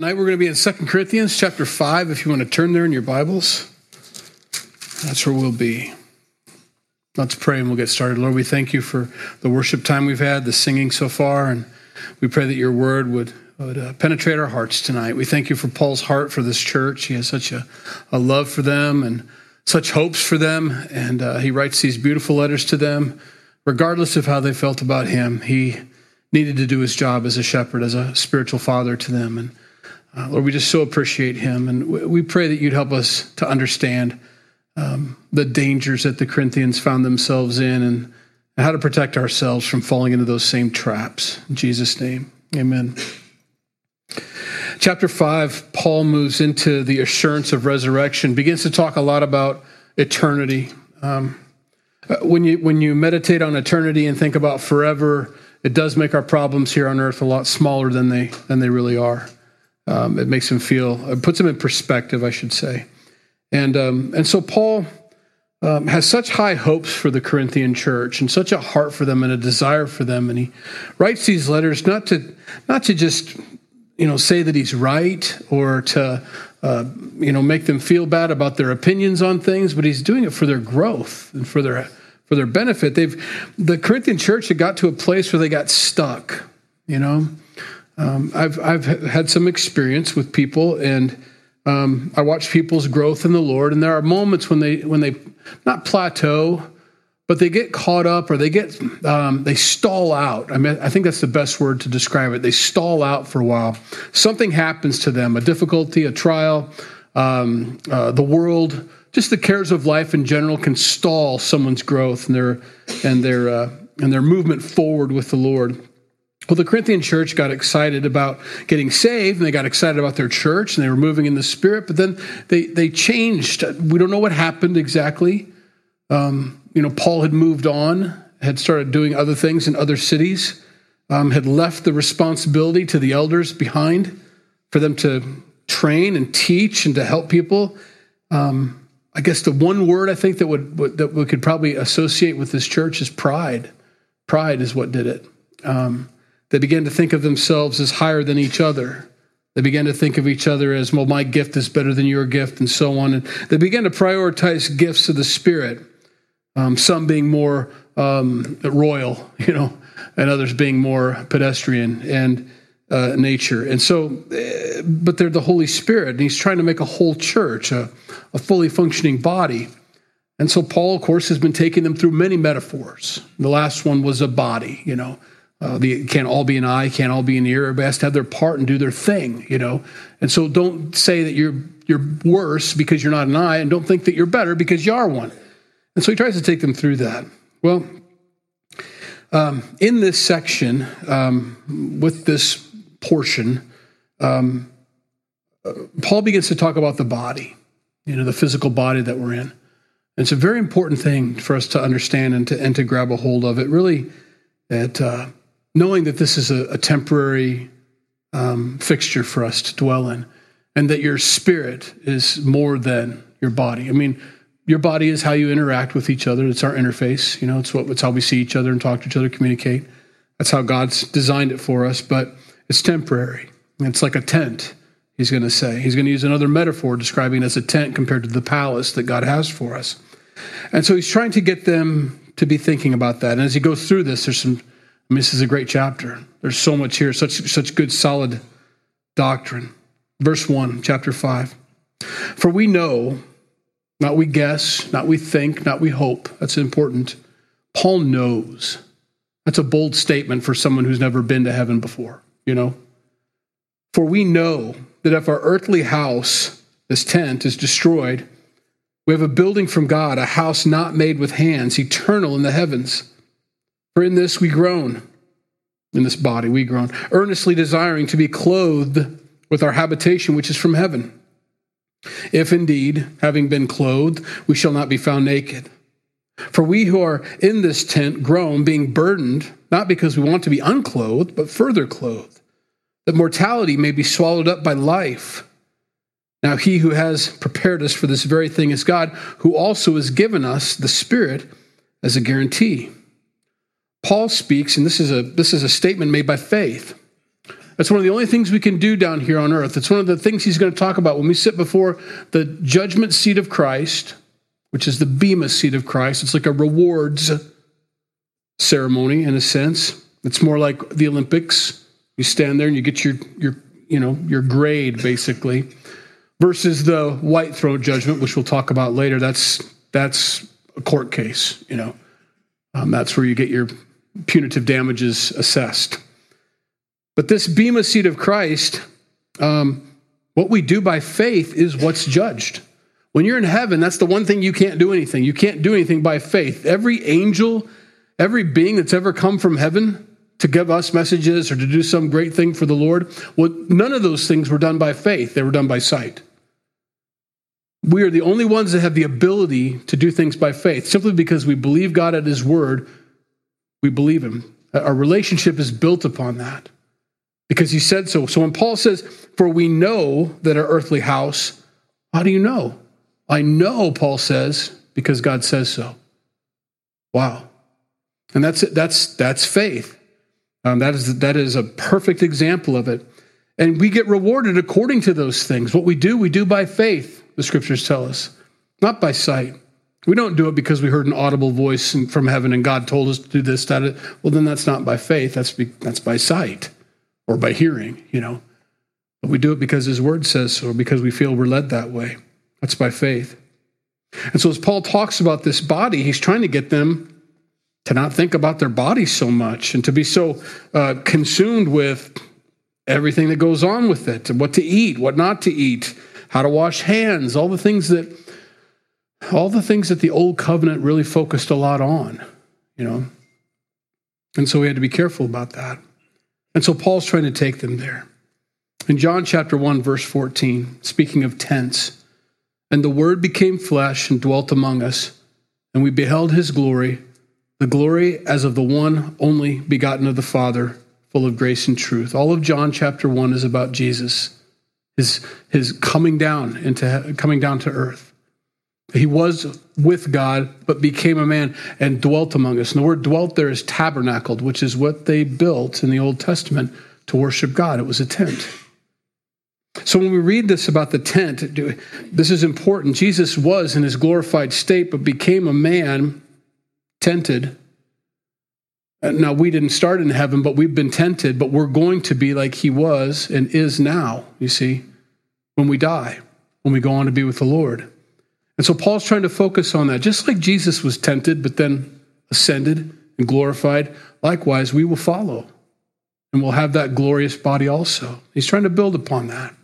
Tonight we're going to be in 2 Corinthians chapter 5 if you want to turn there in your Bibles. That's where we'll be. Let's pray and we'll get started. Lord, we thank you for the worship time we've had, the singing so far, and we pray that your word would, would uh, penetrate our hearts tonight. We thank you for Paul's heart for this church. He has such a, a love for them and such hopes for them, and uh, he writes these beautiful letters to them, regardless of how they felt about him. He needed to do his job as a shepherd, as a spiritual father to them. And uh, Lord, we just so appreciate him. And we pray that you'd help us to understand um, the dangers that the Corinthians found themselves in and how to protect ourselves from falling into those same traps. In Jesus' name, amen. Chapter 5, Paul moves into the assurance of resurrection, begins to talk a lot about eternity. Um, uh, when you when you meditate on eternity and think about forever, it does make our problems here on earth a lot smaller than they than they really are. Um, it makes him feel, it puts him in perspective, I should say. And, um, and so Paul um, has such high hopes for the Corinthian church and such a heart for them and a desire for them. And he writes these letters not to, not to just, you know, say that he's right or to, uh, you know, make them feel bad about their opinions on things, but he's doing it for their growth and for their, for their benefit. They've, the Corinthian church had got to a place where they got stuck, you know, um, I've I've had some experience with people, and um, I watch people's growth in the Lord. And there are moments when they when they not plateau, but they get caught up or they get um, they stall out. I mean, I think that's the best word to describe it. They stall out for a while. Something happens to them, a difficulty, a trial, um, uh, the world, just the cares of life in general can stall someone's growth and their and their uh, and their movement forward with the Lord. Well, the Corinthian church got excited about getting saved, and they got excited about their church, and they were moving in the Spirit. But then they they changed. We don't know what happened exactly. Um, you know, Paul had moved on, had started doing other things in other cities, um, had left the responsibility to the elders behind for them to train and teach and to help people. Um, I guess the one word I think that would that we could probably associate with this church is pride. Pride is what did it. Um, they began to think of themselves as higher than each other. They began to think of each other as, well, my gift is better than your gift, and so on. And they began to prioritize gifts of the Spirit, um, some being more um, royal, you know, and others being more pedestrian and uh, nature. And so, uh, but they're the Holy Spirit, and He's trying to make a whole church, a, a fully functioning body. And so, Paul, of course, has been taking them through many metaphors. The last one was a body, you know uh, the, can't all be an eye, can't all be an ear. Everybody has to have their part and do their thing, you know. And so don't say that you're you're worse because you're not an eye, and don't think that you're better because you are one. And so he tries to take them through that. Well, um, in this section, um, with this portion, um, uh, Paul begins to talk about the body, you know, the physical body that we're in. It's a very important thing for us to understand and to and to grab a hold of. It really, it uh, knowing that this is a, a temporary um, fixture for us to dwell in, and that your spirit is more than your body. I mean, your body is how you interact with each other. It's our interface. You know, it's what it's how we see each other and talk to each other, communicate. That's how God's designed it for us. But it's temporary. It's like a tent. He's going to say. He's going to use another metaphor describing it as a tent compared to the palace that God has for us. And so he's trying to get them to be thinking about that. And as he goes through this, there's some I mean, this is a great chapter. There's so much here, such such good solid doctrine. Verse 1, chapter 5. For we know, not we guess, not we think, not we hope. That's important. Paul knows. That's a bold statement for someone who's never been to heaven before, you know? For we know that if our earthly house, this tent, is destroyed, we have a building from God, a house not made with hands, eternal in the heavens. For in this we groan, in this body we groan, earnestly desiring to be clothed with our habitation which is from heaven. If indeed, having been clothed, we shall not be found naked. For we who are in this tent groan, being burdened, not because we want to be unclothed, but further clothed, that mortality may be swallowed up by life. Now, he who has prepared us for this very thing is God, who also has given us the Spirit as a guarantee. Paul speaks, and this is a, this is a statement made by faith. That's one of the only things we can do down here on earth. It's one of the things he's going to talk about when we sit before the judgment seat of Christ, which is the Bema seat of Christ. It's like a rewards ceremony in a sense. It's more like the Olympics. You stand there and you get your, your you know, your grade basically. Versus the white throne judgment, which we'll talk about later. That's that's a court case, you know. Um, that's where you get your punitive damages assessed. But this Bema seat of Christ, um, what we do by faith is what's judged. When you're in heaven, that's the one thing you can't do anything. You can't do anything by faith. Every angel, every being that's ever come from heaven to give us messages or to do some great thing for the Lord, well, none of those things were done by faith, they were done by sight. We are the only ones that have the ability to do things by faith, simply because we believe God at His word, we believe Him. Our relationship is built upon that because He said so. So when Paul says, For we know that our earthly house, how do you know? I know, Paul says, because God says so. Wow. And that's it. that's that's faith. Um, that is that is a perfect example of it. And we get rewarded according to those things. What we do, we do by faith the scriptures tell us, not by sight. We don't do it because we heard an audible voice from heaven and God told us to do this, that. Well, then that's not by faith. That's be, that's by sight or by hearing, you know. But we do it because His Word says so, or because we feel we're led that way. That's by faith. And so, as Paul talks about this body, he's trying to get them to not think about their body so much and to be so uh, consumed with everything that goes on with it, what to eat, what not to eat, how to wash hands, all the things that all the things that the old covenant really focused a lot on, you know. And so we had to be careful about that. And so Paul's trying to take them there. In John chapter 1 verse 14, speaking of tents, and the word became flesh and dwelt among us, and we beheld his glory, the glory as of the one only begotten of the Father, full of grace and truth. All of John chapter 1 is about Jesus his, his coming down into coming down to earth. He was with God, but became a man and dwelt among us. And the word dwelt there is tabernacled, which is what they built in the Old Testament to worship God. It was a tent. So when we read this about the tent, this is important. Jesus was in his glorified state, but became a man, tented. Uh, now, we didn't start in heaven, but we've been tented, but we're going to be like he was and is now, you see when we die, when we go on to be with the Lord. And so Paul's trying to focus on that. Just like Jesus was tempted, but then ascended and glorified, likewise, we will follow and we'll have that glorious body also. He's trying to build upon that.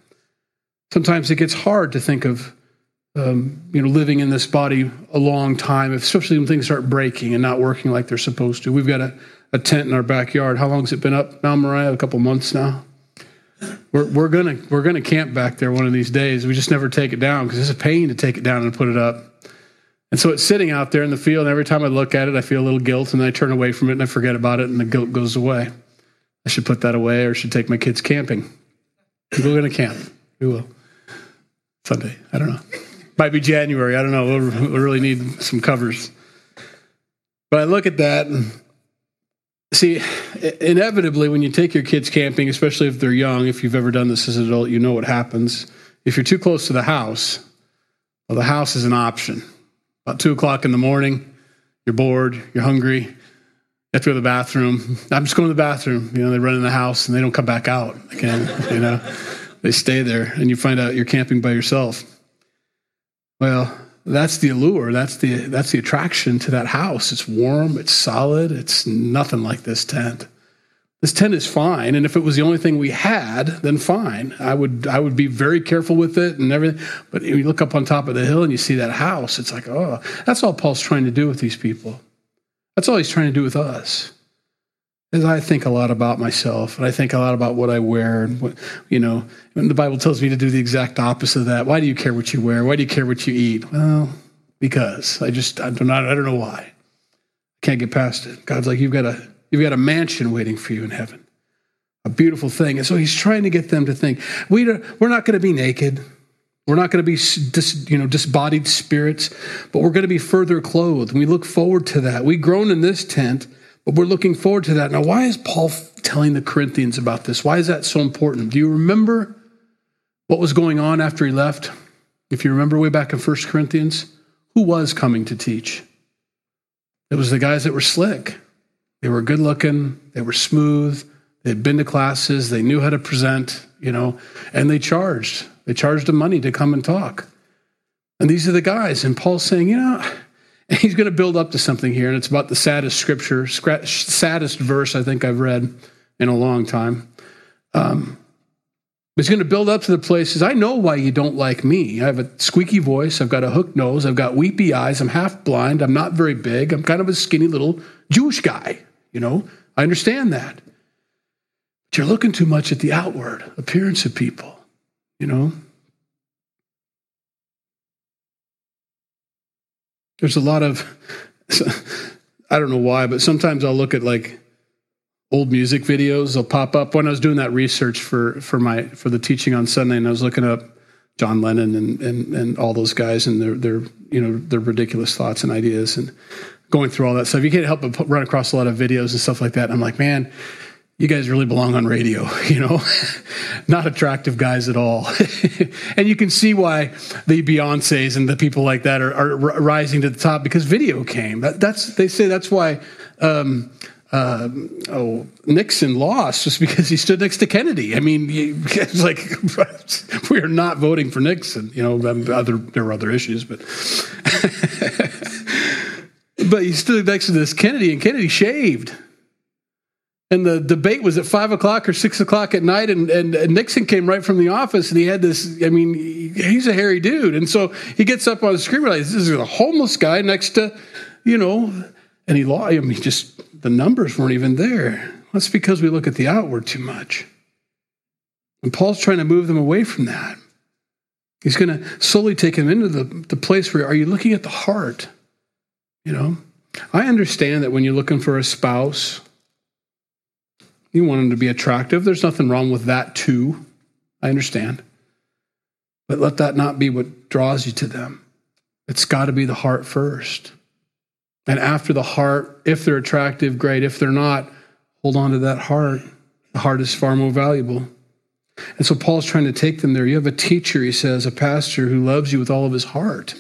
Sometimes it gets hard to think of um, you know, living in this body a long time, especially when things start breaking and not working like they're supposed to. We've got a, a tent in our backyard. How long has it been up now, Mariah? A couple months now. We're, we're gonna we're gonna camp back there one of these days. We just never take it down because it's a pain to take it down and put it up. And so it's sitting out there in the field. And every time I look at it, I feel a little guilt, and I turn away from it and I forget about it, and the guilt goes away. I should put that away, or should take my kids camping. We're to camp. We will Sunday. I don't know. Might be January. I don't know. We'll, we'll really need some covers. But I look at that and See, inevitably, when you take your kids camping, especially if they're young, if you've ever done this as an adult, you know what happens. If you're too close to the house, well, the house is an option. About two o'clock in the morning, you're bored, you're hungry, you have to go to the bathroom. I'm just going to the bathroom. You know, they run in the house and they don't come back out again. you know, they stay there, and you find out you're camping by yourself. Well, that's the allure. That's the that's the attraction to that house. It's warm. It's solid. It's nothing like this tent. This tent is fine, and if it was the only thing we had, then fine. I would I would be very careful with it and everything. But you look up on top of the hill and you see that house. It's like oh, that's all Paul's trying to do with these people. That's all he's trying to do with us. As I think a lot about myself, and I think a lot about what I wear, and what you know, the Bible tells me to do the exact opposite of that. Why do you care what you wear? Why do you care what you eat? Well, because I just I don't I don't know why. I can't get past it. God's like you've got a you've got a mansion waiting for you in heaven, a beautiful thing. And so He's trying to get them to think we we're not going to be naked. We're not going to be dis, you know disbodied spirits, but we're going to be further clothed. And we look forward to that. We groan in this tent But we're looking forward to that. Now, why is Paul telling the Corinthians about this? Why is that so important? Do you remember what was going on after he left? If you remember way back in 1 Corinthians, who was coming to teach? It was the guys that were slick. They were good looking, they were smooth, they'd been to classes, they knew how to present, you know, and they charged. They charged them money to come and talk. And these are the guys. And Paul's saying, you know, he's going to build up to something here. And it's about the saddest scripture, saddest verse I think I've read in a long time. Um, he's going to build up to the places. I know why you don't like me. I have a squeaky voice. I've got a hooked nose. I've got weepy eyes. I'm half blind. I'm not very big. I'm kind of a skinny little Jewish guy. You know, I understand that. But you're looking too much at the outward appearance of people, you know? There's a lot of, I don't know why, but sometimes I'll look at like old music videos. They'll pop up when I was doing that research for for my for the teaching on Sunday, and I was looking up John Lennon and and and all those guys and their their you know their ridiculous thoughts and ideas and going through all that stuff. You can't help but run across a lot of videos and stuff like that. And I'm like, man, you guys really belong on radio, you know, not attractive guys at all. and you can see why the Beyonces and the people like that are, are rising to the top because video came. That, that's they say that's why. Um, uh, oh, Nixon lost just because he stood next to Kennedy. I mean, it's like we are not voting for Nixon. You know, um, other there were other issues, but but he stood next to this Kennedy, and Kennedy shaved and the debate was at five o'clock or six o'clock at night and, and, nixon came right from the office and he had this i mean he's a hairy dude. And so he gets up on the screen like this is a homeless guy next to you know and he lost i mean just the numbers weren't even there. That's because we look at the outward too much. And paul's trying to move them away from that. He's going to slowly take them into the, the place where are you looking at the heart? You know? I understand that when you're looking for a spouse you want them to be attractive. There's nothing wrong with that, too. I understand. But let that not be what draws you to them. It's got to be the heart first. And after the heart, if they're attractive, great. If they're not, hold on to that heart. The heart is far more valuable. And so Paul's trying to take them there. You have a teacher, he says, a pastor who loves you with all of his heart.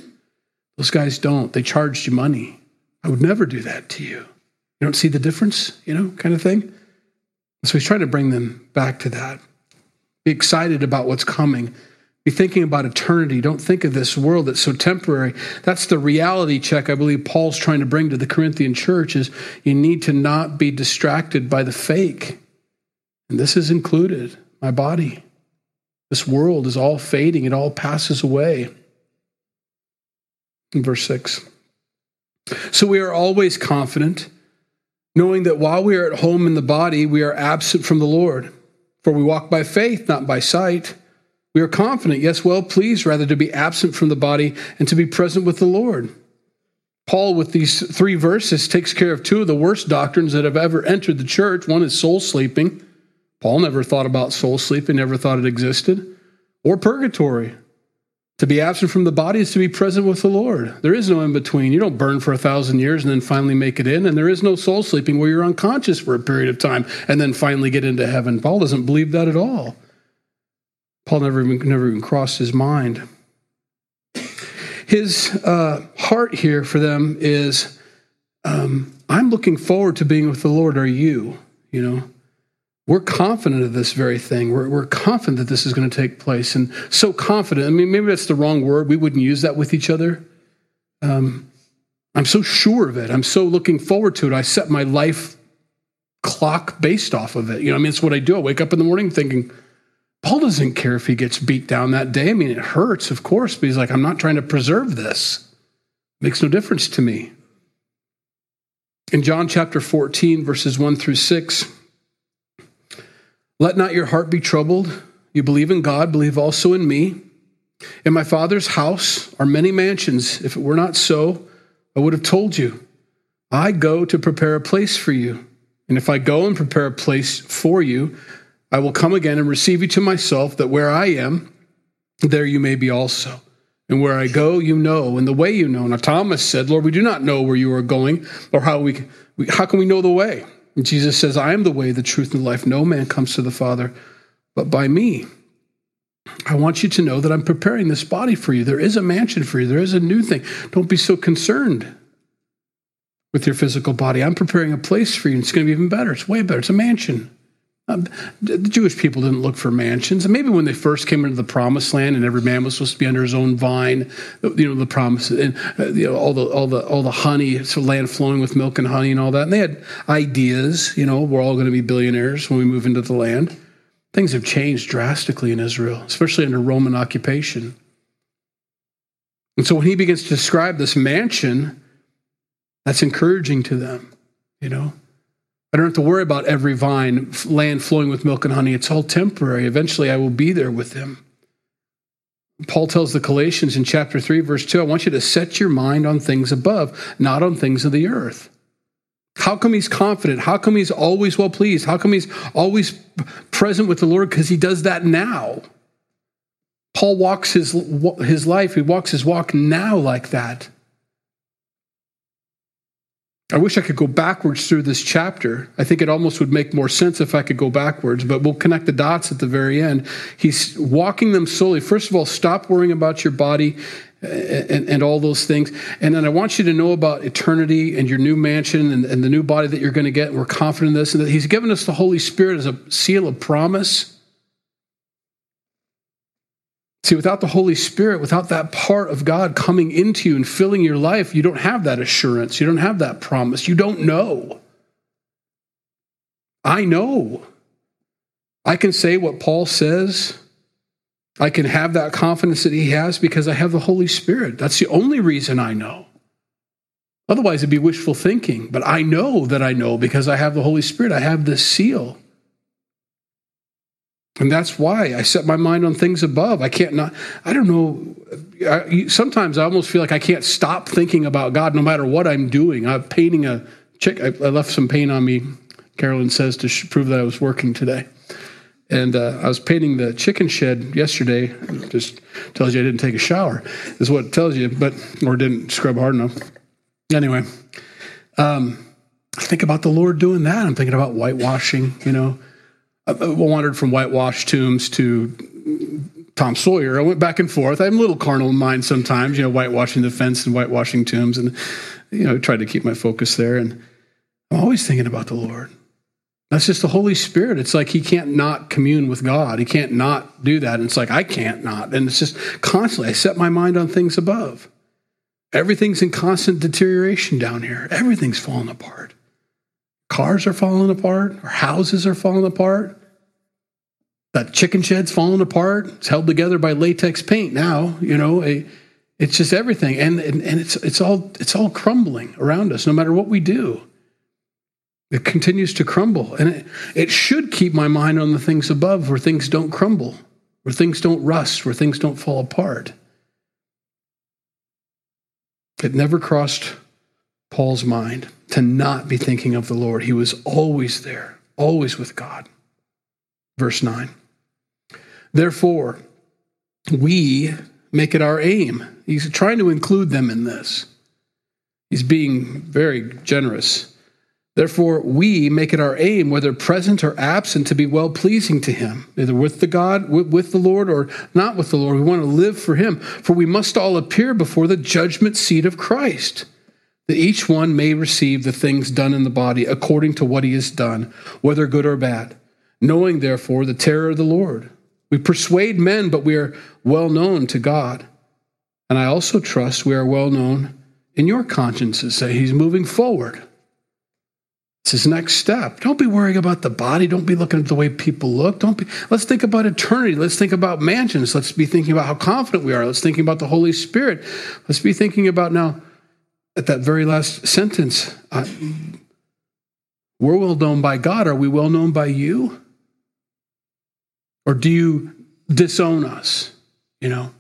Those guys don't. They charged you money. I would never do that to you. You don't see the difference, you know, kind of thing? So he's trying to bring them back to that. Be excited about what's coming. Be thinking about eternity. Don't think of this world that's so temporary. That's the reality check I believe Paul's trying to bring to the Corinthian church is you need to not be distracted by the fake. And this is included, my body. This world is all fading, it all passes away. In verse 6. So we are always confident knowing that while we are at home in the body, we are absent from the Lord. For we walk by faith, not by sight. We are confident, yes, well pleased rather to be absent from the body and to be present with the Lord. Paul, with these three verses, takes care of two of the worst doctrines that have ever entered the church. One is soul sleeping. Paul never thought about soul sleeping, never thought it existed, or purgatory. To be absent from the body is to be present with the Lord. There is no in between. You don't burn for a thousand years and then finally make it in. And there is no soul sleeping where you're unconscious for a period of time and then finally get into heaven. Paul doesn't believe that at all. Paul never even, never even crossed his mind. His uh, heart here for them is um, I'm looking forward to being with the Lord. Are you? You know? We're confident of this very thing. We're, we're confident that this is going to take place. And so confident, I mean, maybe that's the wrong word. We wouldn't use that with each other. Um, I'm so sure of it. I'm so looking forward to it. I set my life clock based off of it. You know, I mean, it's what I do. I wake up in the morning thinking, Paul doesn't care if he gets beat down that day. I mean, it hurts, of course, but he's like, I'm not trying to preserve this. It makes no difference to me. In John chapter 14, verses 1 through 6, let not your heart be troubled. You believe in God, believe also in me. In my Father's house are many mansions. If it were not so, I would have told you. I go to prepare a place for you. And if I go and prepare a place for you, I will come again and receive you to myself, that where I am, there you may be also. And where I go, you know, and the way you know. Now Thomas said, Lord, we do not know where you are going or how we how can we know the way? And Jesus says, I am the way, the truth, and the life. No man comes to the Father but by me. I want you to know that I'm preparing this body for you. There is a mansion for you. There is a new thing. Don't be so concerned with your physical body. I'm preparing a place for you. And it's going to be even better. It's way better. It's a mansion. Um, the Jewish people didn't look for mansions. And maybe when they first came into the promised land and every man was supposed to be under his own vine, you know, the promise and uh, you know, all the all the all the honey, so land flowing with milk and honey and all that. And they had ideas, you know, we're all going to be billionaires when we move into the land. Things have changed drastically in Israel, especially under Roman occupation. And so when he begins to describe this mansion, that's encouraging to them, you know. I don't have to worry about every vine, land flowing with milk and honey. It's all temporary. Eventually, I will be there with them. Paul tells the Galatians in chapter 3, verse 2 I want you to set your mind on things above, not on things of the earth. How come he's confident? How come he's always well pleased? How come he's always present with the Lord? Because he does that now. Paul walks his, his life, he walks his walk now like that. I wish I could go backwards through this chapter. I think it almost would make more sense if I could go backwards, but we'll connect the dots at the very end. He's walking them slowly. First of all, stop worrying about your body uh, and, and all those things. And then I want you to know about eternity and your new mansion and, and the new body that you're going to get. And We're confident in this, and that He's given us the Holy Spirit as a seal of promise. See, without the Holy Spirit, without that part of God coming into you and filling your life, you don't have that assurance. You don't have that promise. You don't know. I know. I can say what Paul says. I can have that confidence that he has because I have the Holy Spirit. That's the only reason I know. Otherwise, it'd be wishful thinking. But I know that I know because I have the Holy Spirit. I have this seal. And that's why I set my mind on things above. I can't not, I don't know. I, sometimes I almost feel like I can't stop thinking about God no matter what I'm doing. I'm painting a chick. I, I left some paint on me, Carolyn says, to sh- prove that I was working today. And uh, I was painting the chicken shed yesterday. Just tells you I didn't take a shower, is what it tells you, but, or didn't scrub hard enough. Anyway, um, I think about the Lord doing that. I'm thinking about whitewashing, you know I wandered from whitewashed tombs to Tom Sawyer. I went back and forth. I'm a little carnal in mind sometimes, you know, whitewashing the fence and whitewashing tombs, and you know, tried to keep my focus there. And I'm always thinking about the Lord. That's just the Holy Spirit. It's like he can't not commune with God. He can't not do that. And it's like I can't not. And it's just constantly. I set my mind on things above. Everything's in constant deterioration down here. Everything's falling apart. Cars are falling apart, our houses are falling apart. That chicken shed's falling apart. It's held together by latex paint now, you know. A, it's just everything. And, and, and it's, it's, all, it's all crumbling around us, no matter what we do. It continues to crumble. And it, it should keep my mind on the things above where things don't crumble, where things don't rust, where things don't fall apart. It never crossed Paul's mind to not be thinking of the Lord. He was always there, always with God. Verse 9. Therefore, we make it our aim. He's trying to include them in this. He's being very generous. Therefore, we make it our aim, whether present or absent, to be well pleasing to Him, either with the God, with the Lord, or not with the Lord. We want to live for Him, for we must all appear before the judgment seat of Christ that each one may receive the things done in the body according to what he has done, whether good or bad. Knowing, therefore, the terror of the Lord. We persuade men, but we are well known to God. And I also trust we are well known in your consciences. Say he's moving forward. It's his next step. Don't be worrying about the body. Don't be looking at the way people look. Don't be. Let's think about eternity. Let's think about mansions. Let's be thinking about how confident we are. Let's think about the Holy Spirit. Let's be thinking about now at that very last sentence, uh, we're well known by God. Are we well known by you? Or do you disown us? You know?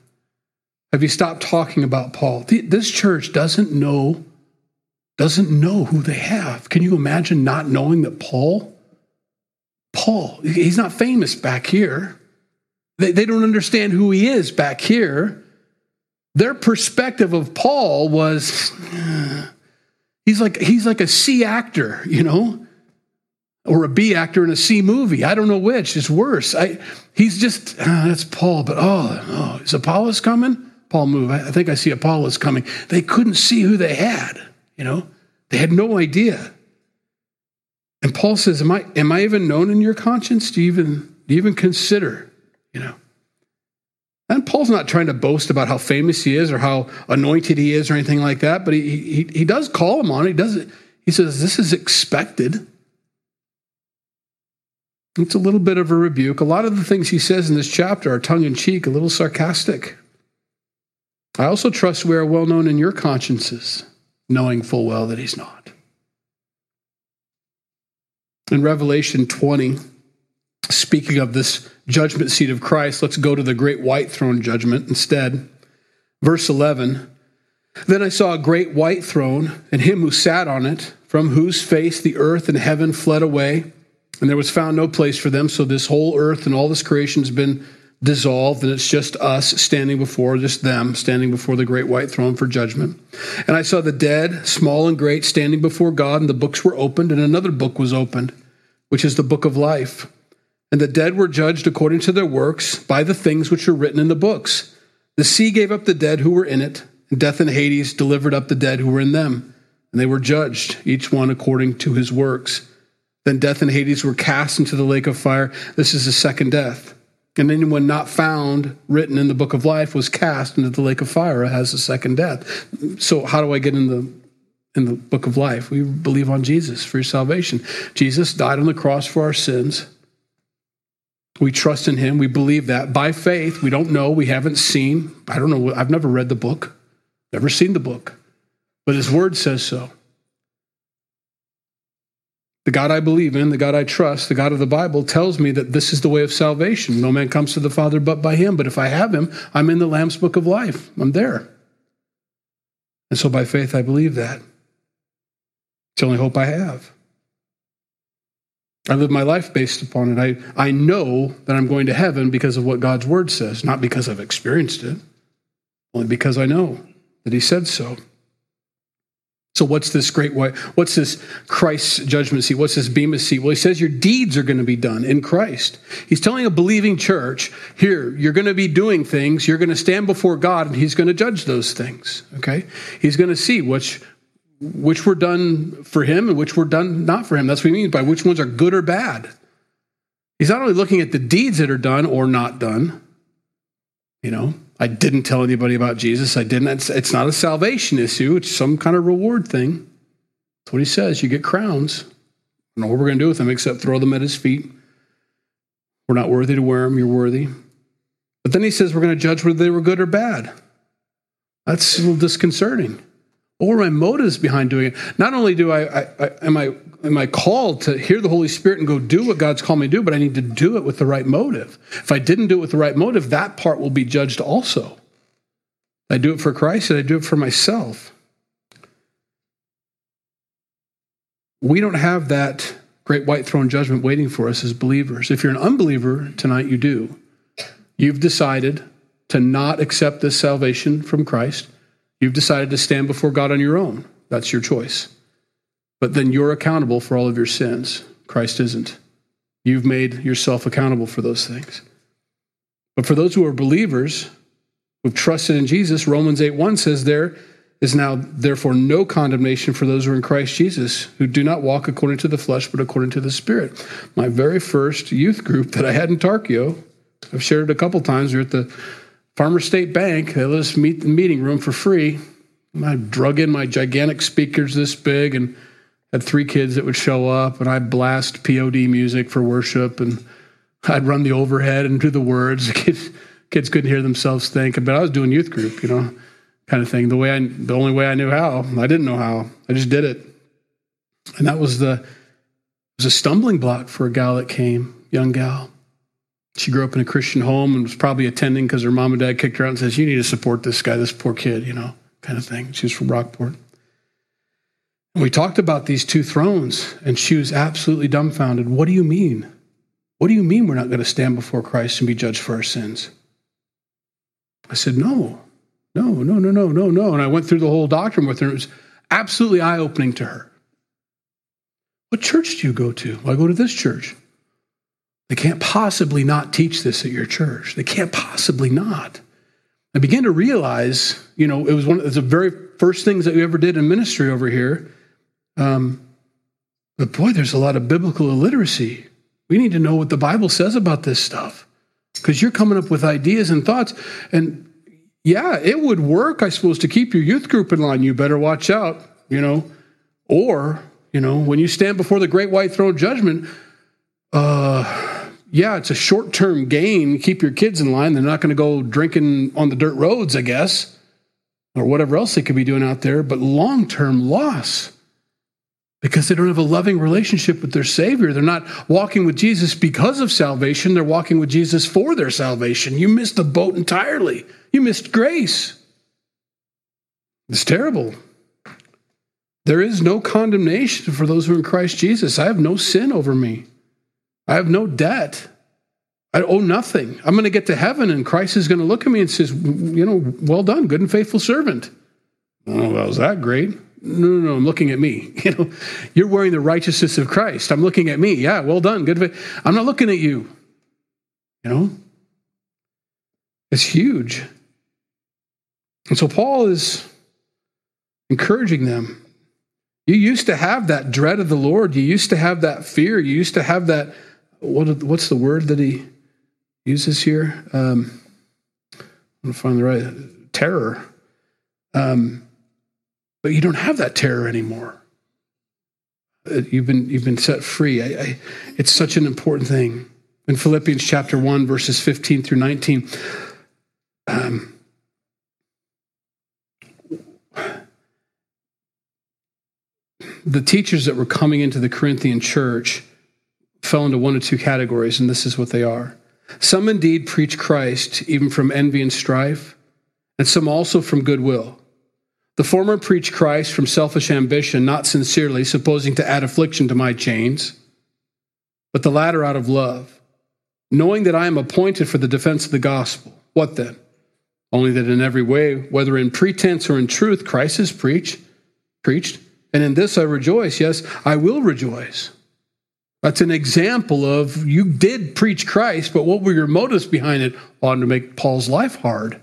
Have you stopped talking about Paul? This church doesn't know doesn't know who they have. Can you imagine not knowing that Paul Paul, he's not famous back here. They, they don't understand who he is back here. Their perspective of Paul was, He's like he's like a C actor, you know, or a B actor in a C movie. I don't know which is worse. I he's just uh, that's Paul, but oh, oh, is Apollos coming? Paul move. I, I think I see Apollos coming. They couldn't see who they had, you know. They had no idea. And Paul says, Am I am I even known in your conscience? Do you even do you even consider, you know? And Paul's not trying to boast about how famous he is or how anointed he is or anything like that, but he, he, he does call him on it. He does it. He says, This is expected. It's a little bit of a rebuke. A lot of the things he says in this chapter are tongue in cheek, a little sarcastic. I also trust we are well known in your consciences, knowing full well that he's not. In Revelation 20, speaking of this judgment seat of Christ, let's go to the great white throne judgment instead. Verse 11 Then I saw a great white throne, and him who sat on it, from whose face the earth and heaven fled away, and there was found no place for them. So this whole earth and all this creation has been dissolved, and it's just us standing before, just them standing before the great white throne for judgment. And I saw the dead, small and great, standing before God, and the books were opened, and another book was opened, which is the book of life. And the dead were judged according to their works by the things which are written in the books. The sea gave up the dead who were in it, and death and Hades delivered up the dead who were in them. And they were judged, each one according to his works. Then death and Hades were cast into the lake of fire. This is the second death. And anyone not found written in the book of life was cast into the lake of fire as the second death. So how do I get in the in the book of life? We believe on Jesus for your salvation. Jesus died on the cross for our sins. We trust in him. We believe that by faith. We don't know. We haven't seen. I don't know. I've never read the book, never seen the book, but his word says so. The God I believe in, the God I trust, the God of the Bible tells me that this is the way of salvation. No man comes to the Father but by him. But if I have him, I'm in the Lamb's book of life. I'm there. And so by faith, I believe that. It's the only hope I have. I live my life based upon it. I, I know that I'm going to heaven because of what God's word says, not because I've experienced it, only because I know that He said so. So, what's this great? What's this Christ's judgment seat? What's this Bema seat? Well, he says your deeds are going to be done in Christ. He's telling a believing church, here, you're going to be doing things. You're going to stand before God, and He's going to judge those things. Okay? He's going to see which which were done for him and which were done not for him. That's what he means by which ones are good or bad. He's not only looking at the deeds that are done or not done. You know, I didn't tell anybody about Jesus. I didn't. It's, it's not a salvation issue, it's some kind of reward thing. That's what he says. You get crowns. I don't know what we're going to do with them except throw them at his feet. We're not worthy to wear them. You're worthy. But then he says we're going to judge whether they were good or bad. That's a little disconcerting. What were my motives behind doing it? Not only do I, I, I, am I am I called to hear the Holy Spirit and go do what God's called me to do, but I need to do it with the right motive. If I didn't do it with the right motive, that part will be judged also. I do it for Christ and I do it for myself. We don't have that great white throne judgment waiting for us as believers. If you're an unbeliever tonight, you do. You've decided to not accept this salvation from Christ. You've decided to stand before God on your own. That's your choice. But then you're accountable for all of your sins. Christ isn't. You've made yourself accountable for those things. But for those who are believers, who've trusted in Jesus, Romans 8 1 says, There is now therefore no condemnation for those who are in Christ Jesus, who do not walk according to the flesh, but according to the Spirit. My very first youth group that I had in Tarkio, I've shared it a couple times. We are at the Farmer State Bank. They let us meet the meeting room for free. I drug in my gigantic speakers this big and had three kids that would show up, and I'd blast POD music for worship, and I'd run the overhead and do the words. Kids, kids couldn't hear themselves think, but I was doing youth group, you know, kind of thing. The way I, the only way I knew how, I didn't know how. I just did it, and that was the it was a stumbling block for a gal that came, young gal. She grew up in a Christian home and was probably attending because her mom and dad kicked her out and says, "You need to support this guy, this poor kid," you know, kind of thing. She was from Rockport. And we talked about these two thrones, and she was absolutely dumbfounded. What do you mean? What do you mean we're not going to stand before Christ and be judged for our sins? I said, No, no, no, no, no, no, no. And I went through the whole doctrine with her. It was absolutely eye opening to her. What church do you go to? Well, I go to this church. They can't possibly not teach this at your church. They can't possibly not. I began to realize, you know, it was one of the very first things that we ever did in ministry over here. Um, but boy, there's a lot of biblical illiteracy. We need to know what the Bible says about this stuff because you're coming up with ideas and thoughts. And yeah, it would work, I suppose, to keep your youth group in line. You better watch out, you know. Or, you know, when you stand before the great white throne judgment, uh, yeah, it's a short term gain. Keep your kids in line. They're not going to go drinking on the dirt roads, I guess, or whatever else they could be doing out there, but long term loss because they don't have a loving relationship with their Savior. They're not walking with Jesus because of salvation, they're walking with Jesus for their salvation. You missed the boat entirely, you missed grace. It's terrible. There is no condemnation for those who are in Christ Jesus. I have no sin over me. I have no debt. I owe nothing. I'm going to get to heaven, and Christ is going to look at me and says, "You know, well done, good and faithful servant." Oh, well, was that great? No, no, no, I'm looking at me. You know, you're wearing the righteousness of Christ. I'm looking at me. Yeah, well done, good. I'm not looking at you. You know, it's huge. And so Paul is encouraging them. You used to have that dread of the Lord. You used to have that fear. You used to have that. What, what's the word that he uses here? Um, I'm to find the right terror. Um, but you don't have that terror anymore. Uh, you've been, you've been set free. I, I, it's such an important thing. In Philippians chapter 1, verses 15 through 19, um, the teachers that were coming into the Corinthian church fell into one or two categories, and this is what they are. Some indeed preach Christ, even from envy and strife, and some also from goodwill. The former preach Christ from selfish ambition, not sincerely, supposing to add affliction to my chains, but the latter out of love, knowing that I am appointed for the defense of the gospel. What then? Only that in every way, whether in pretense or in truth, Christ is preached, preached, and in this I rejoice. Yes, I will rejoice. That's an example of you did preach Christ, but what were your motives behind it? On to make Paul's life hard.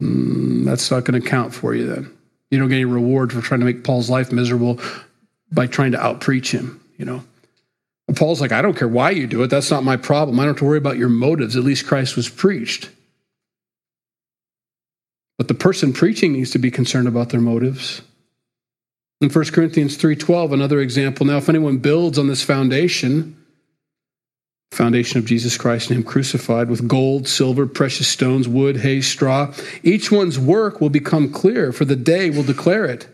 Mm, that's not going to count for you then. You don't get any reward for trying to make Paul's life miserable by trying to outpreach him, you know. And Paul's like, I don't care why you do it. That's not my problem. I don't have to worry about your motives. At least Christ was preached. But the person preaching needs to be concerned about their motives. In 1 Corinthians 3:12, another example. Now, if anyone builds on this foundation, foundation of Jesus Christ and Him crucified with gold, silver, precious stones, wood, hay, straw. Each one's work will become clear, for the day will declare it,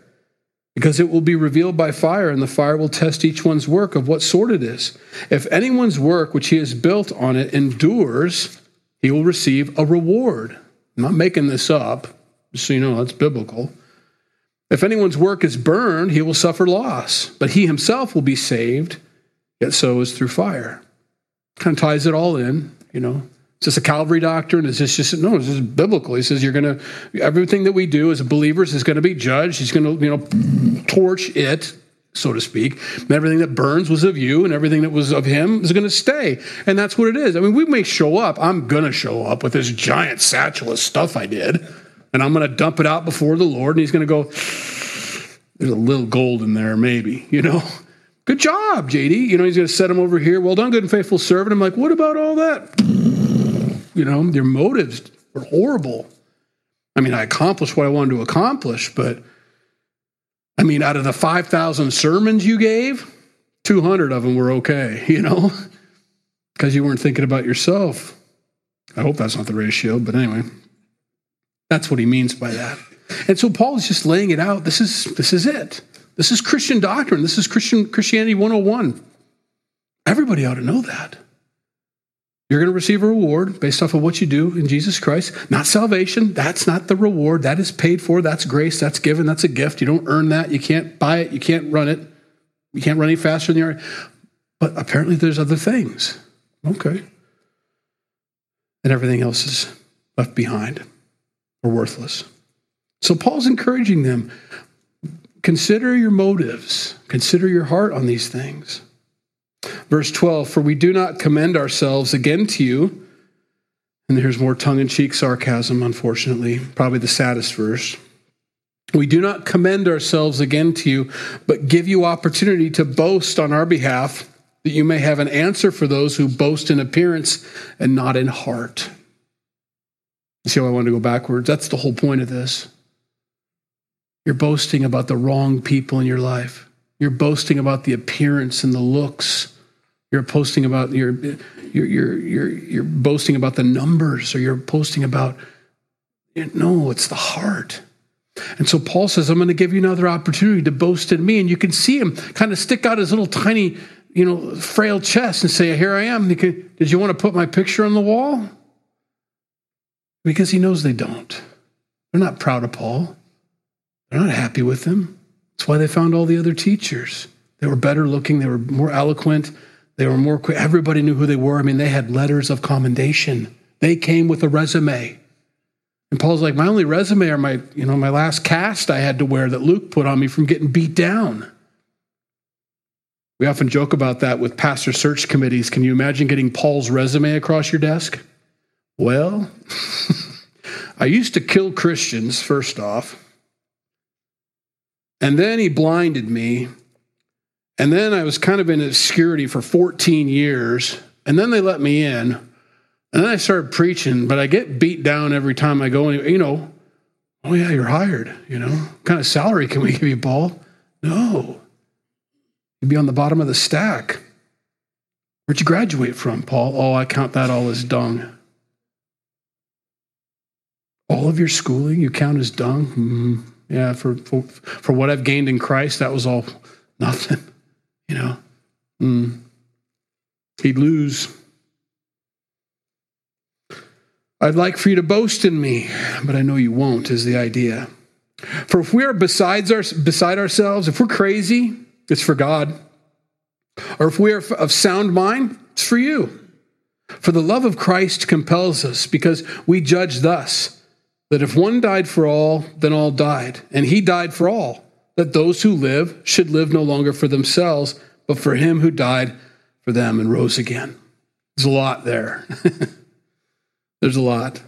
because it will be revealed by fire, and the fire will test each one's work of what sort it is. If anyone's work which he has built on it endures, he will receive a reward. I'm not making this up, so you know, that's biblical. If anyone's work is burned, he will suffer loss, but he himself will be saved, yet so is through fire kind of ties it all in, you know. Is this a Calvary doctrine? Is this just no? This is biblical. He says you're going to everything that we do as believers is going to be judged. He's going to you know torch it, so to speak. And everything that burns was of you, and everything that was of him is going to stay. And that's what it is. I mean, we may show up. I'm going to show up with this giant satchel of stuff I did, and I'm going to dump it out before the Lord, and He's going to go. There's a little gold in there, maybe, you know. Good job, JD. You know, he's going to set him over here. Well done, good and faithful servant. I'm like, what about all that? You know, your motives were horrible. I mean, I accomplished what I wanted to accomplish, but I mean, out of the 5,000 sermons you gave, 200 of them were okay, you know, because you weren't thinking about yourself. I hope that's not the ratio, but anyway, that's what he means by that. And so Paul is just laying it out. This is this is it. This is Christian doctrine. This is Christian Christianity 101. Everybody ought to know that. You're going to receive a reward based off of what you do in Jesus Christ. Not salvation. That's not the reward. That is paid for. That's grace. That's given. That's a gift. You don't earn that. You can't buy it. You can't run it. You can't run any faster than you are. But apparently there's other things. Okay. And everything else is left behind or worthless. So Paul's encouraging them consider your motives, consider your heart on these things. Verse 12 For we do not commend ourselves again to you. And here's more tongue in cheek sarcasm, unfortunately, probably the saddest verse. We do not commend ourselves again to you, but give you opportunity to boast on our behalf, that you may have an answer for those who boast in appearance and not in heart. See how I want to go backwards? That's the whole point of this. You're boasting about the wrong people in your life. You're boasting about the appearance and the looks. You're posting about you're you're you're you're, you're boasting about the numbers, or you're posting about no, it's the heart. And so Paul says, I'm going to give you another opportunity to boast in me. And you can see him kind of stick out his little tiny, you know, frail chest and say, Here I am. Did you want to put my picture on the wall? Because he knows they don't. They're not proud of Paul. They're not happy with him. That's why they found all the other teachers. They were better looking, they were more eloquent, they were more quick. Everybody knew who they were. I mean, they had letters of commendation. They came with a resume. And Paul's like, my only resume are my, you know, my last cast I had to wear that Luke put on me from getting beat down. We often joke about that with pastor search committees. Can you imagine getting Paul's resume across your desk? Well, I used to kill Christians, first off. And then he blinded me. And then I was kind of in obscurity for 14 years. And then they let me in. And then I started preaching, but I get beat down every time I go. You know, oh yeah, you're hired. You know, what kind of salary can we give you, Paul? No, you'd be on the bottom of the stack. Where'd you graduate from, Paul? Oh, I count that all as dung. All of your schooling you count as dung? Mm-hmm. Yeah, for, for, for what I've gained in Christ, that was all nothing, you know. Mm. He'd lose. I'd like for you to boast in me, but I know you won't, is the idea. For if we are besides our, beside ourselves, if we're crazy, it's for God. Or if we are of sound mind, it's for you. For the love of Christ compels us, because we judge thus that if one died for all, then all died. And he died for all, that those who live should live no longer for themselves, but for him who died for them and rose again. There's a lot there. There's a lot.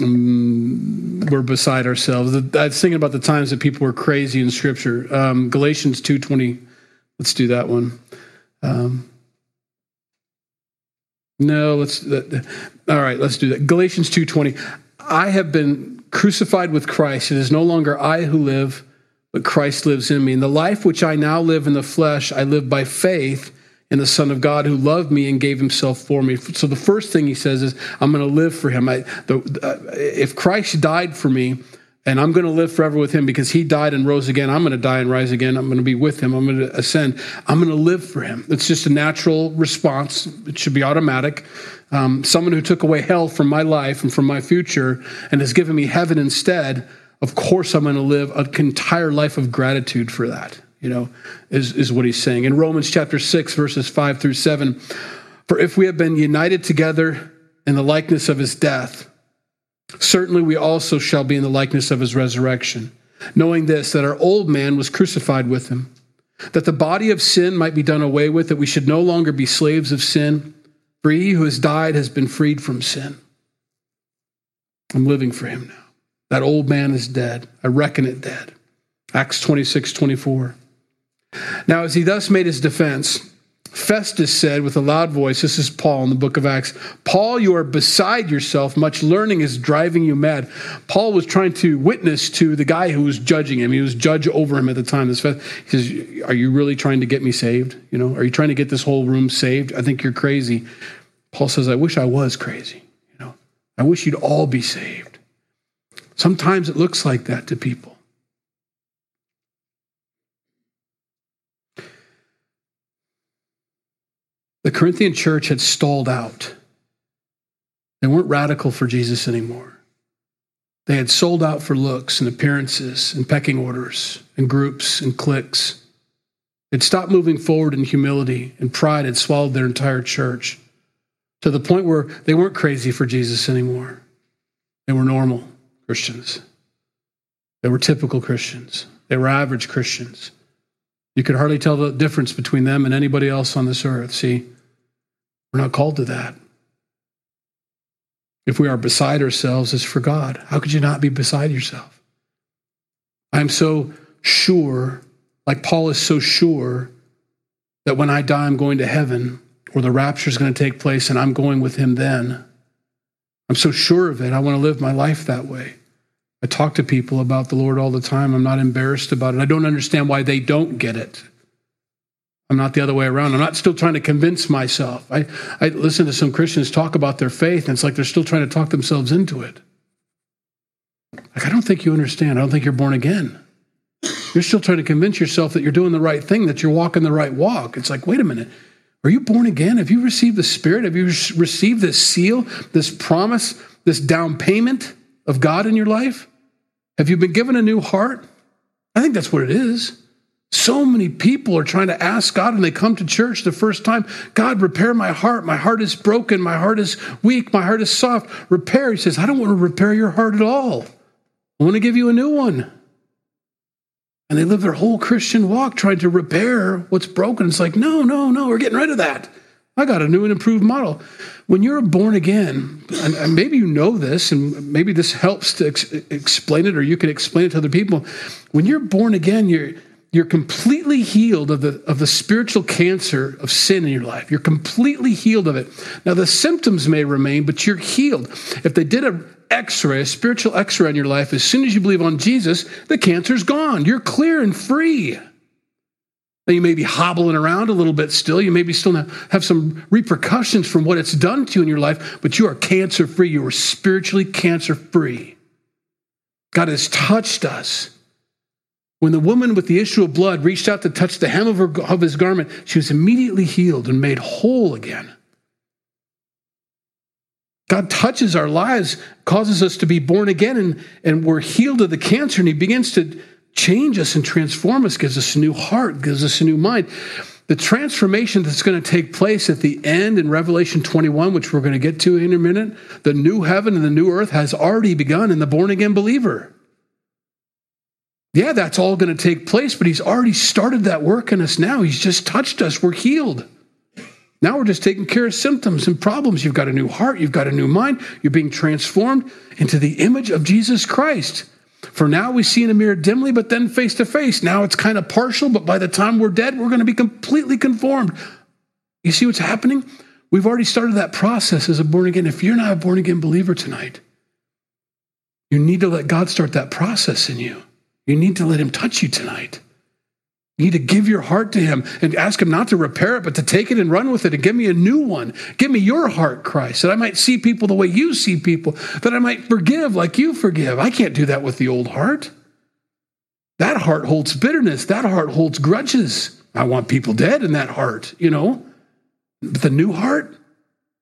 Um, we're beside ourselves. I was thinking about the times that people were crazy in Scripture. Um, Galatians two twenty. Let's do that one. Um, no, let's. Uh, all right, let's do that. Galatians two twenty. I have been crucified with Christ. It is no longer I who live, but Christ lives in me. And the life which I now live in the flesh, I live by faith in the Son of God who loved me and gave Himself for me. So the first thing He says is, "I'm going to live for Him." I, the, uh, if Christ died for me, and I'm going to live forever with him because he died and rose again. I'm going to die and rise again. I'm going to be with him. I'm going to ascend. I'm going to live for him. It's just a natural response. It should be automatic. Um, someone who took away hell from my life and from my future and has given me heaven instead. Of course, I'm going to live an entire life of gratitude for that. You know, is, is what he's saying. In Romans chapter 6, verses 5 through 7, for if we have been united together in the likeness of his death, Certainly, we also shall be in the likeness of his resurrection, knowing this, that our old man was crucified with him, that the body of sin might be done away with, that we should no longer be slaves of sin, for he who has died has been freed from sin. I'm living for him now. That old man is dead. I reckon it dead. Acts 26, 24. Now, as he thus made his defense, Festus said with a loud voice, This is Paul in the book of Acts Paul, you are beside yourself. Much learning is driving you mad. Paul was trying to witness to the guy who was judging him. He was judge over him at the time. This he says, Are you really trying to get me saved? You know, are you trying to get this whole room saved? I think you're crazy. Paul says, I wish I was crazy. You know, I wish you'd all be saved. Sometimes it looks like that to people. The Corinthian church had stalled out. They weren't radical for Jesus anymore. They had sold out for looks and appearances and pecking orders and groups and cliques. They'd stopped moving forward in humility, and pride had swallowed their entire church to the point where they weren't crazy for Jesus anymore. They were normal Christians. They were typical Christians, they were average Christians. You could hardly tell the difference between them and anybody else on this earth. See, we're not called to that. If we are beside ourselves, it's for God. How could you not be beside yourself? I'm so sure, like Paul is so sure, that when I die, I'm going to heaven, or the rapture is going to take place and I'm going with him then. I'm so sure of it. I want to live my life that way. I talk to people about the Lord all the time. I'm not embarrassed about it. I don't understand why they don't get it. I'm not the other way around. I'm not still trying to convince myself. I, I listen to some Christians talk about their faith, and it's like they're still trying to talk themselves into it. Like, I don't think you understand. I don't think you're born again. You're still trying to convince yourself that you're doing the right thing, that you're walking the right walk. It's like, wait a minute. Are you born again? Have you received the Spirit? Have you received this seal, this promise, this down payment of God in your life? Have you been given a new heart? I think that's what it is. So many people are trying to ask God when they come to church the first time, God, repair my heart. My heart is broken. My heart is weak. My heart is soft. Repair. He says, I don't want to repair your heart at all. I want to give you a new one. And they live their whole Christian walk trying to repair what's broken. It's like, no, no, no, we're getting rid of that. I got a new and improved model. When you're born again, and, maybe you know this, and maybe this helps to ex- explain it, or you can explain it to other people. When you're born again, you're you're completely healed of the of the spiritual cancer of sin in your life. You're completely healed of it. Now the symptoms may remain, but you're healed. If they did a x-ray, a spiritual x-ray in your life, as soon as you believe on Jesus, the cancer's gone. You're clear and free. Now, you may be hobbling around a little bit still. You may be still have some repercussions from what it's done to you in your life, but you are cancer free. You are spiritually cancer free. God has touched us. When the woman with the issue of blood reached out to touch the hem of, her, of his garment, she was immediately healed and made whole again. God touches our lives, causes us to be born again, and, and we're healed of the cancer, and He begins to change us and transform us, gives us a new heart, gives us a new mind. The transformation that's going to take place at the end in Revelation 21, which we're going to get to in a minute, the new heaven and the new earth has already begun in the born again believer. Yeah, that's all going to take place, but he's already started that work in us now. He's just touched us. We're healed. Now we're just taking care of symptoms and problems. You've got a new heart, you've got a new mind, you're being transformed into the image of Jesus Christ. For now we see in a mirror dimly, but then face to face. Now it's kind of partial, but by the time we're dead, we're going to be completely conformed. You see what's happening? We've already started that process as a born again. If you're not a born again believer tonight, you need to let God start that process in you. You need to let Him touch you tonight. You need to give your heart to Him and ask Him not to repair it, but to take it and run with it and give me a new one. Give me your heart, Christ, that I might see people the way you see people, that I might forgive like you forgive. I can't do that with the old heart. That heart holds bitterness, that heart holds grudges. I want people dead in that heart, you know. But the new heart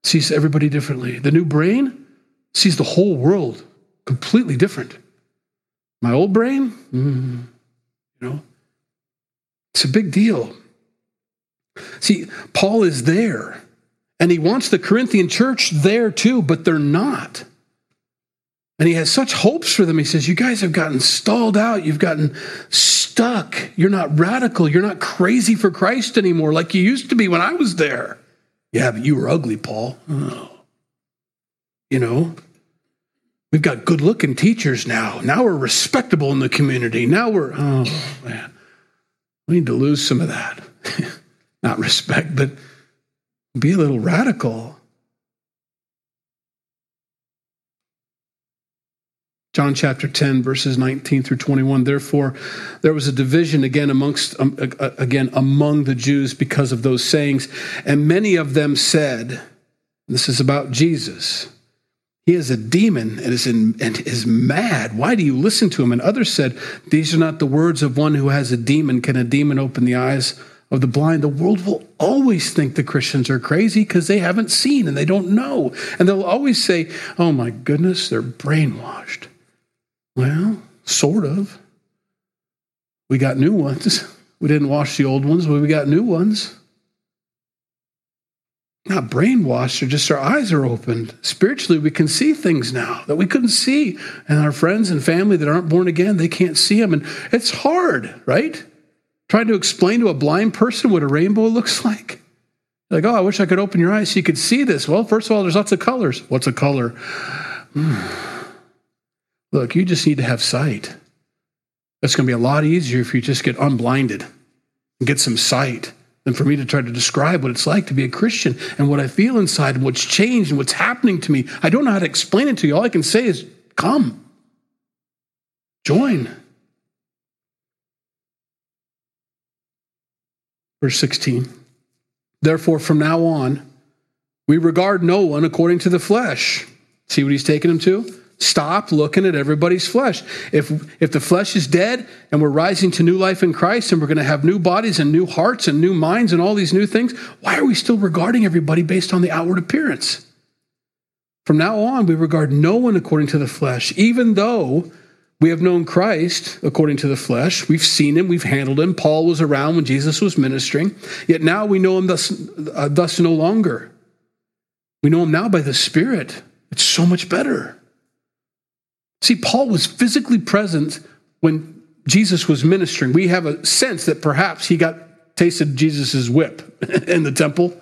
sees everybody differently. The new brain sees the whole world completely different. My old brain, mm, you know, it's a big deal. See, Paul is there, and he wants the Corinthian church there too, but they're not. And he has such hopes for them. He says, You guys have gotten stalled out. You've gotten stuck. You're not radical. You're not crazy for Christ anymore like you used to be when I was there. Yeah, but you were ugly, Paul. Oh. You know, we've got good looking teachers now. Now we're respectable in the community. Now we're, oh, man. We need to lose some of that. Not respect, but be a little radical. John chapter 10, verses 19 through 21. Therefore, there was a division again amongst um, again among the Jews because of those sayings, and many of them said, "This is about Jesus." He is a demon and is, in, and is mad. Why do you listen to him? And others said, These are not the words of one who has a demon. Can a demon open the eyes of the blind? The world will always think the Christians are crazy because they haven't seen and they don't know. And they'll always say, Oh my goodness, they're brainwashed. Well, sort of. We got new ones. We didn't wash the old ones, but we got new ones. Not brainwashed, or just our eyes are opened. Spiritually, we can see things now that we couldn't see. And our friends and family that aren't born again, they can't see them. And it's hard, right? Trying to explain to a blind person what a rainbow looks like. Like, oh, I wish I could open your eyes so you could see this. Well, first of all, there's lots of colors. What's a color? Hmm. Look, you just need to have sight. That's going to be a lot easier if you just get unblinded and get some sight than for me to try to describe what it's like to be a Christian and what I feel inside and what's changed and what's happening to me. I don't know how to explain it to you. All I can say is, come, join. Verse 16. Therefore, from now on, we regard no one according to the flesh. See what he's taking him to? Stop looking at everybody's flesh. If, if the flesh is dead and we're rising to new life in Christ and we're going to have new bodies and new hearts and new minds and all these new things, why are we still regarding everybody based on the outward appearance? From now on, we regard no one according to the flesh, even though we have known Christ according to the flesh. We've seen him, we've handled him. Paul was around when Jesus was ministering, yet now we know him thus, uh, thus no longer. We know him now by the Spirit. It's so much better. See, Paul was physically present when Jesus was ministering. We have a sense that perhaps he got tasted Jesus' whip in the temple.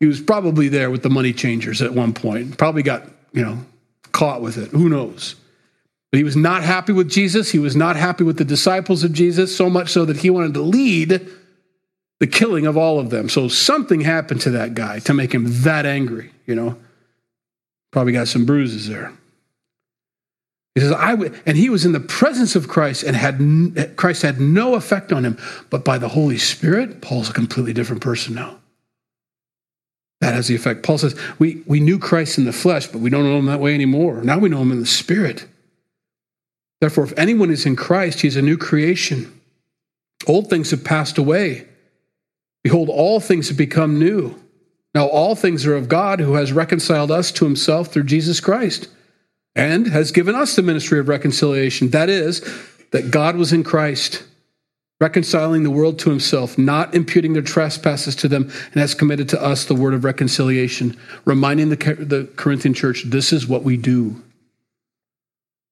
He was probably there with the money changers at one point. Probably got, you know, caught with it. Who knows? But he was not happy with Jesus. He was not happy with the disciples of Jesus, so much so that he wanted to lead the killing of all of them. So something happened to that guy to make him that angry, you know. Probably got some bruises there. He says, I w-, and he was in the presence of Christ and had Christ had no effect on him. But by the Holy Spirit, Paul's a completely different person now. That has the effect. Paul says, we, we knew Christ in the flesh, but we don't know him that way anymore. Now we know him in the spirit. Therefore, if anyone is in Christ, he's a new creation. Old things have passed away. Behold, all things have become new. Now, all things are of God who has reconciled us to himself through Jesus Christ and has given us the ministry of reconciliation. That is, that God was in Christ, reconciling the world to himself, not imputing their trespasses to them, and has committed to us the word of reconciliation, reminding the, the Corinthian church this is what we do.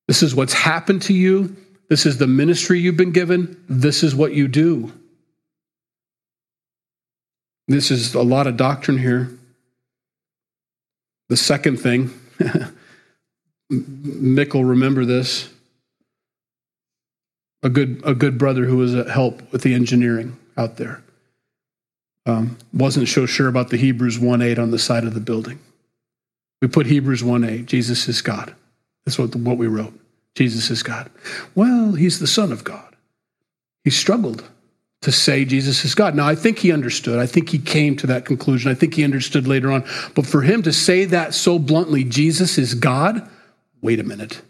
This is what's happened to you. This is the ministry you've been given. This is what you do. This is a lot of doctrine here. The second thing, Mick will remember this. A good, a good brother who was at help with the engineering out there um, wasn't so sure about the Hebrews 1 8 on the side of the building. We put Hebrews 1 8, Jesus is God. That's what, what we wrote. Jesus is God. Well, he's the Son of God. He struggled to say Jesus is God. Now, I think he understood. I think he came to that conclusion. I think he understood later on. But for him to say that so bluntly, Jesus is God, wait a minute.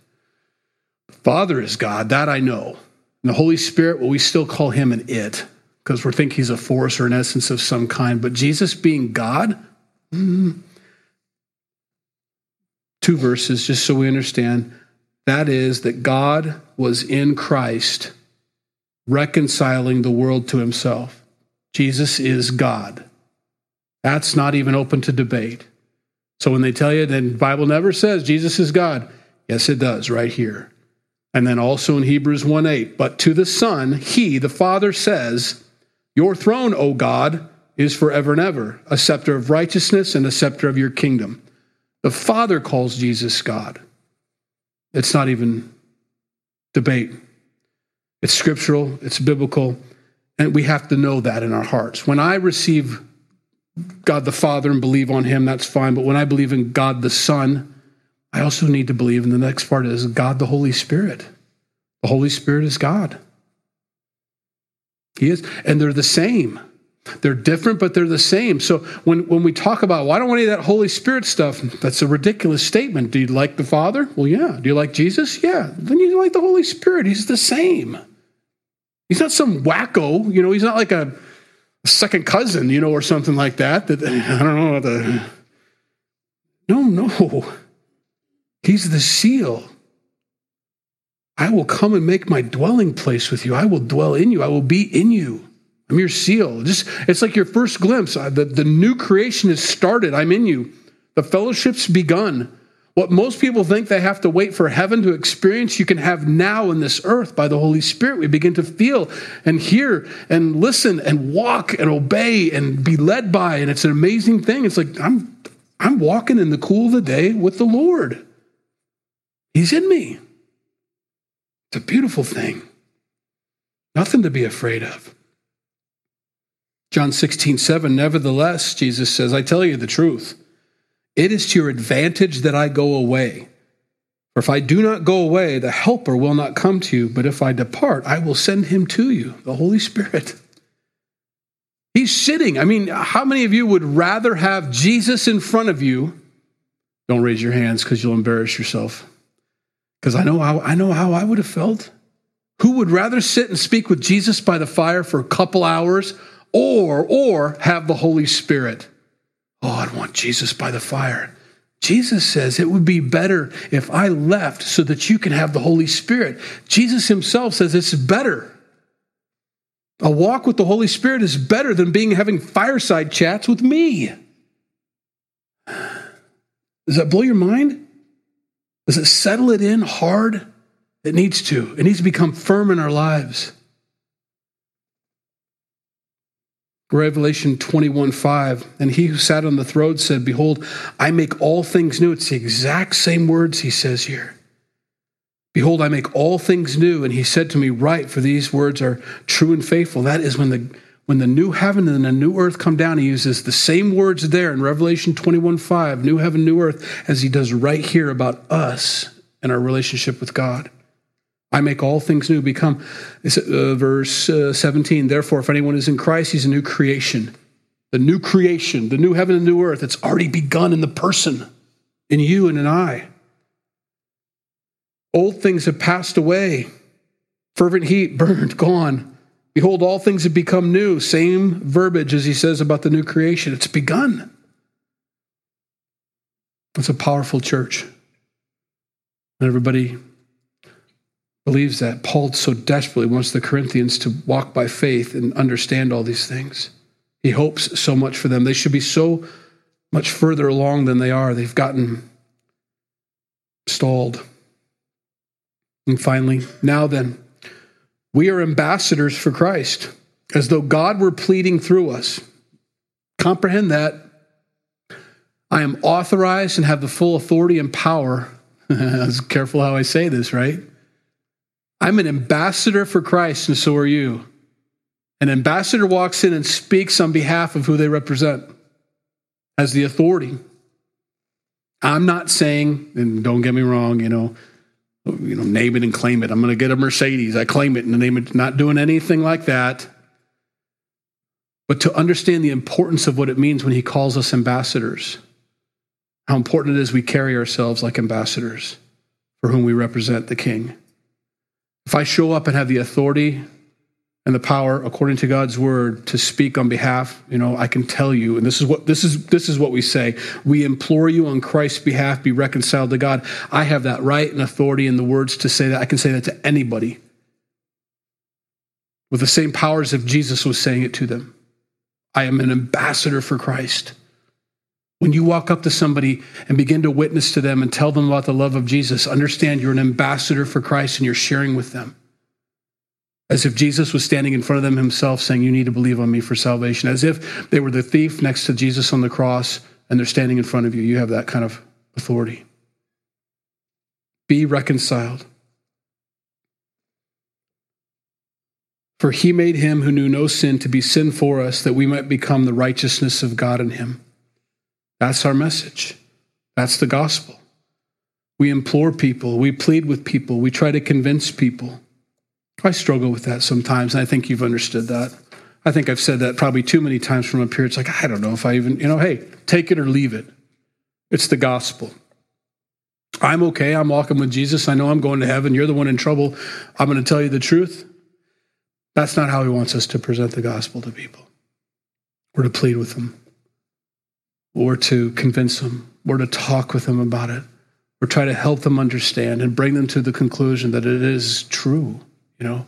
Father is God, that I know. And the Holy Spirit, well, we still call him an it because we think he's a force or an essence of some kind. But Jesus being God, mm, two verses just so we understand. That is, that God was in Christ reconciling the world to himself. Jesus is God. That's not even open to debate. So when they tell you that the Bible never says Jesus is God, yes, it does right here. And then also in Hebrews 1 8, but to the Son, he, the Father, says, Your throne, O God, is forever and ever, a scepter of righteousness and a scepter of your kingdom. The Father calls Jesus God. It's not even debate. It's scriptural, it's biblical, and we have to know that in our hearts. When I receive God the Father and believe on Him, that's fine. But when I believe in God the Son, I also need to believe in the next part is God the Holy Spirit. The Holy Spirit is God. He is, and they're the same. They're different, but they're the same. So when, when we talk about, well, don't want any of that Holy Spirit stuff, that's a ridiculous statement. Do you like the Father? Well, yeah. Do you like Jesus? Yeah. Then you like the Holy Spirit. He's the same. He's not some wacko, you know, he's not like a second cousin, you know, or something like that. That I don't know the No, no. He's the seal. I will come and make my dwelling place with you. I will dwell in you. I will be in you. I'm your seal. Just it's like your first glimpse. The, the new creation has started. I'm in you. The fellowship's begun. What most people think they have to wait for heaven to experience, you can have now in this earth by the Holy Spirit. We begin to feel and hear and listen and walk and obey and be led by. And it's an amazing thing. It's like I'm I'm walking in the cool of the day with the Lord. He's in me. It's a beautiful thing. Nothing to be afraid of. John 16, 7, nevertheless, Jesus says, I tell you the truth. It is to your advantage that I go away. For if I do not go away, the Helper will not come to you. But if I depart, I will send him to you, the Holy Spirit. He's sitting. I mean, how many of you would rather have Jesus in front of you? Don't raise your hands because you'll embarrass yourself. Because I know how I know how I would have felt. Who would rather sit and speak with Jesus by the fire for a couple hours or or have the Holy Spirit? Oh, I'd want Jesus by the fire. Jesus says it would be better if I left so that you can have the Holy Spirit. Jesus himself says it's better. A walk with the Holy Spirit is better than being having fireside chats with me. Does that blow your mind? Does it settle it in hard? It needs to. It needs to become firm in our lives. Revelation 21 5. And he who sat on the throne said, Behold, I make all things new. It's the exact same words he says here. Behold, I make all things new. And he said to me, Write, for these words are true and faithful. That is when the when the new heaven and the new earth come down, he uses the same words there in Revelation 21 5, new heaven, new earth, as he does right here about us and our relationship with God. I make all things new. Become, uh, verse uh, 17. Therefore, if anyone is in Christ, he's a new creation. The new creation, the new heaven and new earth, it's already begun in the person, in you and in I. Old things have passed away. Fervent heat, burned, gone. Behold, all things have become new. Same verbiage as he says about the new creation. It's begun. It's a powerful church. And everybody believes that. Paul so desperately wants the Corinthians to walk by faith and understand all these things. He hopes so much for them. They should be so much further along than they are. They've gotten stalled. And finally, now then, we are ambassadors for Christ, as though God were pleading through us. Comprehend that. I am authorized and have the full authority and power. I was careful how I say this, right? I'm an ambassador for Christ, and so are you. An ambassador walks in and speaks on behalf of who they represent as the authority. I'm not saying, and don't get me wrong, you know, you know, name it and claim it. I'm going to get a Mercedes. I claim it in the name of not doing anything like that. But to understand the importance of what it means when he calls us ambassadors, how important it is we carry ourselves like ambassadors for whom we represent the king. If I show up and have the authority and the power according to God's word to speak on behalf, you know, I can tell you, and this is what this is this is what we say. We implore you on Christ's behalf, be reconciled to God. I have that right and authority in the words to say that. I can say that to anybody. With the same powers if Jesus was saying it to them. I am an ambassador for Christ. When you walk up to somebody and begin to witness to them and tell them about the love of Jesus, understand you're an ambassador for Christ and you're sharing with them. As if Jesus was standing in front of them himself saying, You need to believe on me for salvation. As if they were the thief next to Jesus on the cross and they're standing in front of you. You have that kind of authority. Be reconciled. For he made him who knew no sin to be sin for us, that we might become the righteousness of God in him. That's our message. That's the gospel. We implore people, we plead with people, we try to convince people. I struggle with that sometimes, and I think you've understood that. I think I've said that probably too many times from up here. It's like, I don't know if I even, you know, hey, take it or leave it. It's the gospel. I'm okay. I'm walking with Jesus. I know I'm going to heaven. You're the one in trouble. I'm going to tell you the truth. That's not how he wants us to present the gospel to people We're to plead with them or to convince them or to talk with them about it try to help them understand and bring them to the conclusion that it is true, you know.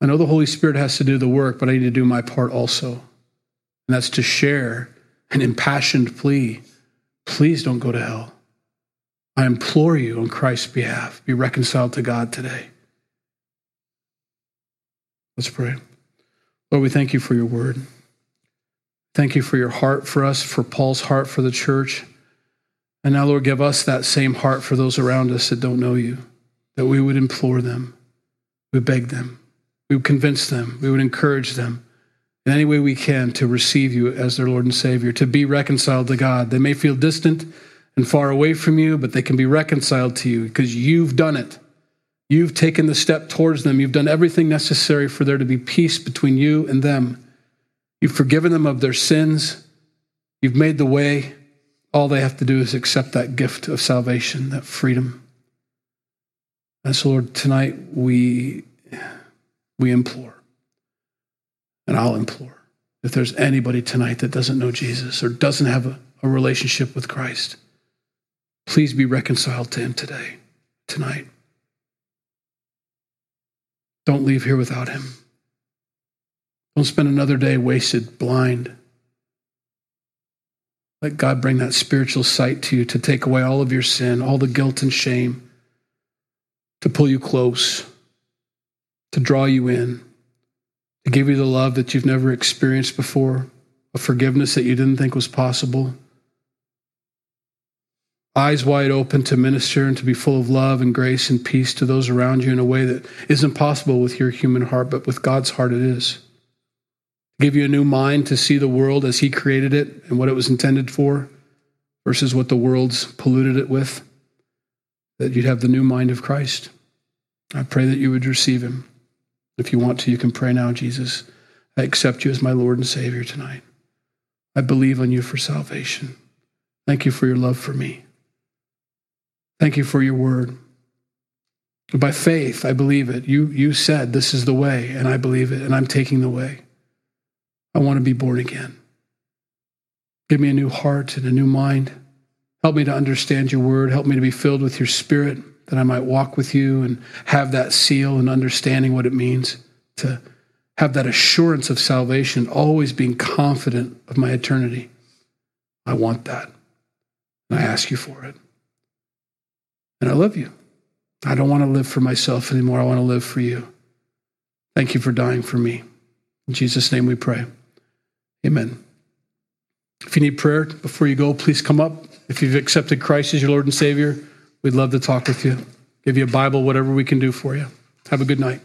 I know the Holy Spirit has to do the work, but I need to do my part also. And that's to share an impassioned plea please don't go to hell. I implore you on Christ's behalf, be reconciled to God today. Let's pray. Lord, we thank you for your word. Thank you for your heart for us, for Paul's heart for the church. And now, Lord, give us that same heart for those around us that don't know you, that we would implore them, we beg them, we would convince them, we would encourage them in any way we can to receive you as their Lord and Savior, to be reconciled to God. They may feel distant and far away from you, but they can be reconciled to you because you've done it. You've taken the step towards them. You've done everything necessary for there to be peace between you and them. You've forgiven them of their sins. You've made the way. All they have to do is accept that gift of salvation, that freedom. And so, Lord, tonight we, we implore, and I'll implore, if there's anybody tonight that doesn't know Jesus or doesn't have a, a relationship with Christ, please be reconciled to him today, tonight. Don't leave here without him. Don't spend another day wasted, blind. Let God bring that spiritual sight to you to take away all of your sin, all the guilt and shame, to pull you close, to draw you in, to give you the love that you've never experienced before, a forgiveness that you didn't think was possible. Eyes wide open to minister and to be full of love and grace and peace to those around you in a way that isn't possible with your human heart, but with God's heart it is To give you a new mind to see the world as He created it and what it was intended for versus what the world's polluted it with, that you'd have the new mind of Christ. I pray that you would receive Him. If you want to, you can pray now, Jesus. I accept you as my Lord and Savior tonight. I believe on you for salvation. Thank you for your love for me. Thank you for your word. By faith, I believe it. You, you said this is the way, and I believe it, and I'm taking the way. I want to be born again. Give me a new heart and a new mind. Help me to understand your word. Help me to be filled with your spirit that I might walk with you and have that seal and understanding what it means to have that assurance of salvation, always being confident of my eternity. I want that. And I ask you for it. And I love you. I don't want to live for myself anymore. I want to live for you. Thank you for dying for me. In Jesus' name we pray. Amen. If you need prayer before you go, please come up. If you've accepted Christ as your Lord and Savior, we'd love to talk with you, give you a Bible, whatever we can do for you. Have a good night.